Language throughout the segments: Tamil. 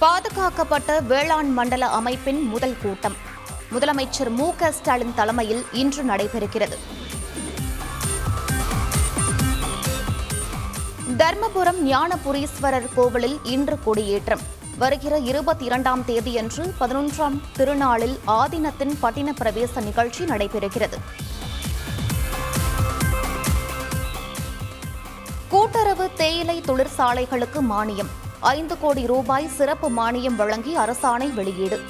பாதுகாக்கப்பட்ட வேளாண் மண்டல அமைப்பின் முதல் கூட்டம். முதலமைச்சர் மு க ஸ்டாலின் தலைமையில் இன்று நடைபெறுகிறது. தர்மபுரம் ஞானபுரீஸ்வரர் கோவிலில் இன்று கொடியேற்றம். வருகிற இருபத்தி இரண்டாம் தேதியன்று பதினொன்றாம் திருநாளில் ஆதீனத்தின் பட்டின பிரவேச நிகழ்ச்சி நடைபெறுகிறது. கூட்டுறவு தேயிலை தொழிற்சாலைகளுக்கு மானியம். ஐந்து கோடி ரூபாய் சிறப்பு மானியம் வழங்கி அரசாணை வெளியீடு.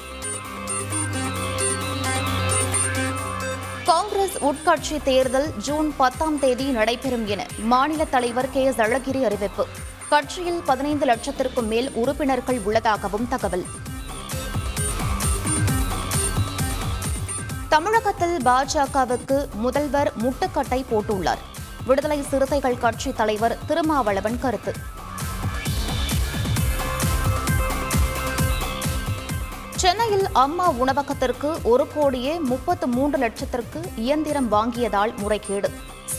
காங்கிரஸ் உட்கட்சி தேர்தல் ஜூன் பத்தாம் தேதி நடைபெறும் என மாநில தலைவர் கே எஸ் அழகிரி அறிவிப்பு. கட்சியில் பதினைந்து லட்சத்திற்கும் மேல் உறுப்பினர்கள் உள்ளதாகவும் தகவல். தமிழகத்தில் பாஜகவுக்கு முதல்வர் முட்டுக்கட்டை போட்டுள்ளார். விடுதலை சிறுத்தைகள் கட்சி தலைவர் திருமாவளவன் கருத்து. சென்னையில் அம்மா உணவகத்திற்கு ஒரு கோடியே முப்பத்து மூன்று லட்சத்திற்கு இயந்திரம் வாங்கியதால் முறைகேடு.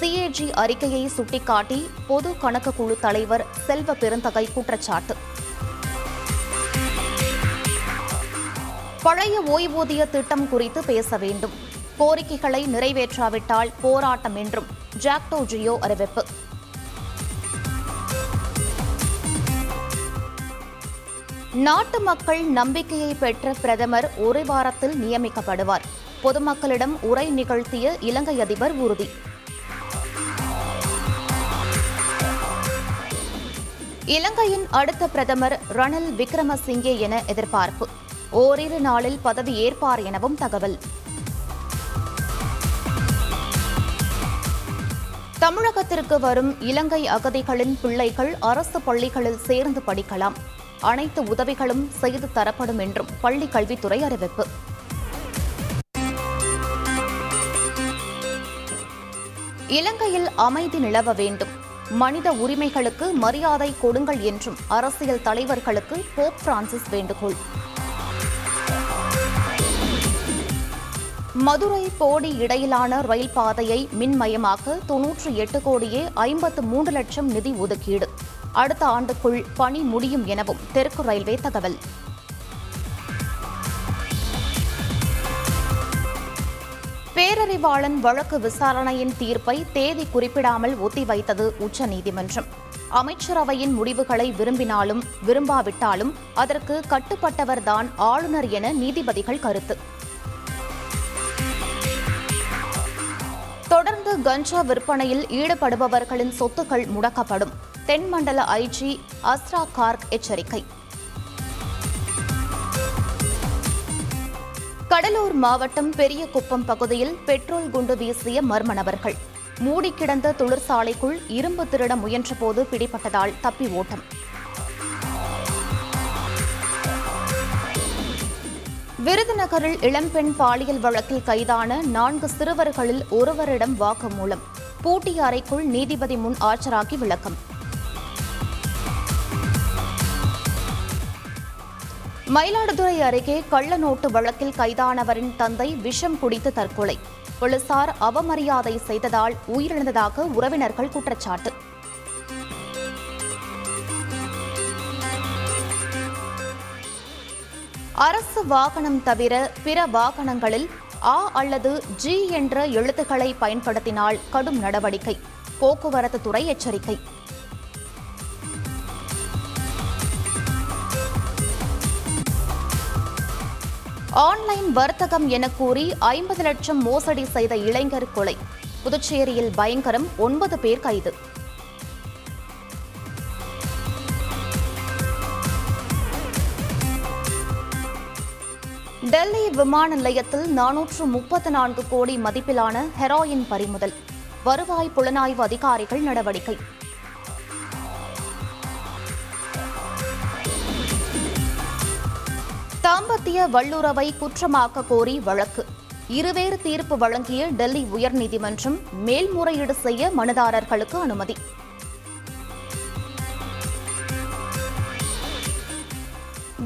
சிஏஜி அறிக்கையை சுட்டிக்காட்டி பொது கணக்கு குழு தலைவர் செல்வ பெருந்தகை குற்றச்சாட்டு. பழைய ஓய்வூதிய திட்டம் குறித்து பேச வேண்டும். கோரிக்கைகளை நிறைவேற்றாவிட்டால் போராட்டம் என்றும் ஜாக்டோ ஜியோ அறிவிப்பு. நாட்டு மக்கள் நம்பிக்கையை பெற்ற பிரதமர் ஒரு வாரத்தில் நியமிக்கப்படுவார். பொதுமக்களிடம் உரை நிகழ்த்திய இலங்கை அதிபர் உறுதி. இலங்கையின் அடுத்த பிரதமர் ரணில் விக்ரமசிங்கே என எதிர்பார்ப்பு. ஓரிரு நாளில் பதவி ஏற்பார் எனவும் தகவல். தமிழகத்திற்கு வரும் இலங்கை அகதிகளின் பிள்ளைகள் அரசு பள்ளிகளில் சேர்ந்து படிக்கலாம். அனைத்து உதவிகளும் செய்து தரப்படும் என்றும் பள்ளி கல்வித்துறை அறிவிப்பு. இலங்கையில் அமைதி நிலவ வேண்டும். மனித உரிமைகளுக்கு மரியாதை கொடுங்கள் என்றும் அரசியல் தலைவர்களுக்கு போப் பிரான்சிஸ் வேண்டுகோள். மதுரை போடி இடையிலான ரயில் பாதையை மின்மயமாக்க தொன்னூற்றி எட்டு கோடியே ஐம்பத்து மூன்று லட்சம் நிதி ஒதுக்கீடு. அடுத்த ஆண்டுக்குள் பணி முடியும் எனவும் தெற்கு ரயில்வே தகவல். பேரறிவாளன் வழக்கு விசாரணையின் தீர்ப்பை தேதி குறிப்பிடாமல் ஒத்திவைத்தது உச்சநீதிமன்றம். அமைச்சரவையின் முடிவுகளை விரும்பினாலும் விரும்பாவிட்டாலும் அதற்கு கட்டுப்பட்டவர்தான் ஆளுநர் என நீதிபதிகள் கருத்து. தொடர்ந்து கஞ்சா விற்பனையில் ஈடுபடுபவர்களின் சொத்துக்கள் முடக்கப்படும். தென்மண்டல ஐஜி அஸ்ரா கார்க் எச்சரிக்கை. கடலூர் மாவட்டம் பெரியகுப்பம் பகுதியில் பெட்ரோல் குண்டு வீசிய மர்ம நபர்கள். மூடி கிடந்த தொழிற்சாலைக்குள் இரும்பு திருட முயன்றபோது பிடிபட்டதால் தப்பி ஓட்டம். விருதுநகரில் இளம்பெண் பாலியல் வழக்கில் கைதான நான்கு சிறுவர்களில் ஒருவரிடம் வாக்குமூலம். பூட்டிய அறைக்குள் நீதிபதி முன் ஆஜராகி விளக்கம். மயிலாடுதுறை அருகே கள்ள நோட்டு வழக்கில் கைதானவரின் தந்தை விஷம் குடித்து தற்கொலை. போலீசார் அவமரியாதை செய்ததால் உயிரிழந்ததாக உறவினர்கள் குற்றச்சாட்டு. அரசு வாகனம் தவிர பிற வாகனங்களில் ஆ அல்லது ஜி என்ற எழுத்துக்களை பயன்படுத்தினால் கடும் நடவடிக்கை. போக்குவரத்து துறை எச்சரிக்கை. ஆன்லைன் வர்த்தகம் என கூறி ஐம்பது லட்சம் மோசடி செய்த இளைஞர் கொலை. புதுச்சேரியில் பயங்கரம் ஒன்பது பேர் கைது. டெல்லி விமான நிலையத்தில் நானூற்று முப்பத்து நான்கு கோடி மதிப்பிலான ஹெராயின் பறிமுதல். வருவாய் புலனாய்வு அதிகாரிகள் நடவடிக்கை. தாம்பத்திய வல்லுறவை குற்றமாக்க கோரி வழக்கு. இருவேறு தீர்ப்பு வழங்கிய டெல்லி உயர்நீதிமன்றம் மேல்முறையீடு செய்ய மனுதாரர்களுக்கு அனுமதி.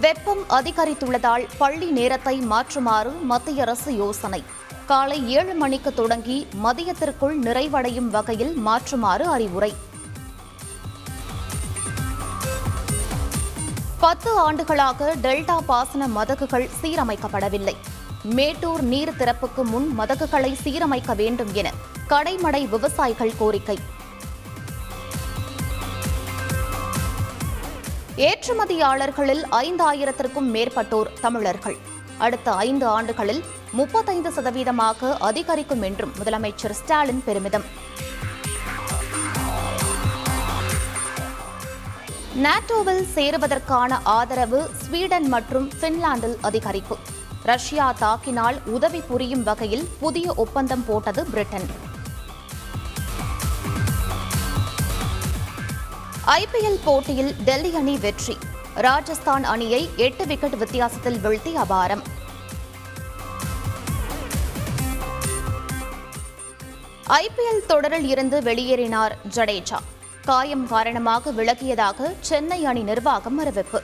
வெப்பம் அதிகரித்துள்ளதால் பள்ளி நேரத்தை மாற்றுமாறு மத்திய அரசு யோசனை. காலை ஏழு மணிக்கு தொடங்கி மதியத்திற்குள் நிறைவடையும் வகையில் மாற்றுமாறு அறிவுரை. பத்து ஆண்டுகளாக டெல்டா பாசன மதகுகள் சீரமைக்கப்படவில்லை. மேட்டூர் நீர் திறப்புக்கு முன் மதகுகளை சீரமைக்க வேண்டும் என கடைமடை விவசாயிகள் கோரிக்கை. ஏற்றுமதியாளர்களில் ஐந்தாயிரத்திற்கும் மேற்பட்டோர் தமிழர்கள். அடுத்த ஐந்து ஆண்டுகளில் முப்பத்தைந்து சதவீதமாக அதிகரிக்கும் என்றும் முதலமைச்சர் ஸ்டாலின் பெருமிதம். நாட்டோவில் சேருவதற்கான ஆதரவு ஸ்வீடன் மற்றும் பின்லாந்தில் அதிகரிப்பு. ரஷ்யா தாக்கினால் உதவி புரியும் வகையில் புதிய ஒப்பந்தம் போட்டது பிரிட்டன். ஐபிஎல் போட்டியில் டெல்லி அணி வெற்றி. ராஜஸ்தான் அணியை எட்டு விக்கெட் வித்தியாசத்தில் வீழ்த்தி அபாரம். ஐபிஎல் தொடரில் இருந்து வெளியேறினார் ஜடேஜா. காயம் காரணமாக விலகியதாக சென்னை அணி நிர்வாகம் அறிவிப்பு.